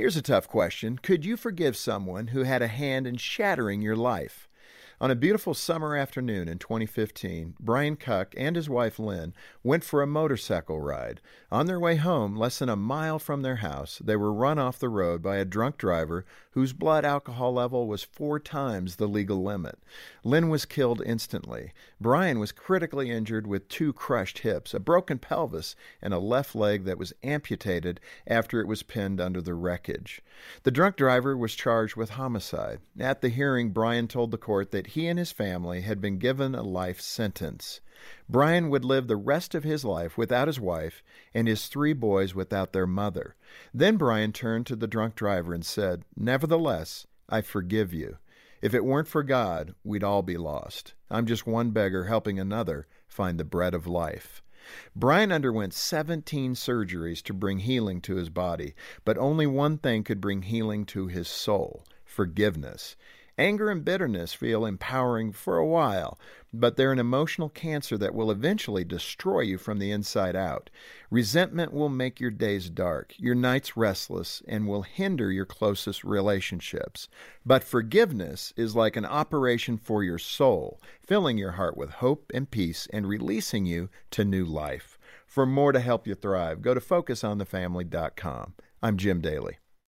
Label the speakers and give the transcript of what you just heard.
Speaker 1: Here's a tough question Could you forgive someone who had a hand in shattering your life? On a beautiful summer afternoon in 2015, Brian Cuck and his wife Lynn went for a motorcycle ride. On their way home, less than a mile from their house, they were run off the road by a drunk driver whose blood alcohol level was four times the legal limit. Lynn was killed instantly. Brian was critically injured with two crushed hips, a broken pelvis, and a left leg that was amputated after it was pinned under the wreckage. The drunk driver was charged with homicide. At the hearing, Brian told the court that he and his family had been given a life sentence. Brian would live the rest of his life without his wife and his three boys without their mother. Then Brian turned to the drunk driver and said, Nevertheless, I forgive you. If it weren't for God, we'd all be lost. I'm just one beggar helping another find the bread of life. Brian underwent 17 surgeries to bring healing to his body, but only one thing could bring healing to his soul forgiveness. Anger and bitterness feel empowering for a while, but they're an emotional cancer that will eventually destroy you from the inside out. Resentment will make your days dark, your nights restless, and will hinder your closest relationships. But forgiveness is like an operation for your soul, filling your heart with hope and peace and releasing you to new life. For more to help you thrive, go to focusonthefamily.com. I'm Jim Daly.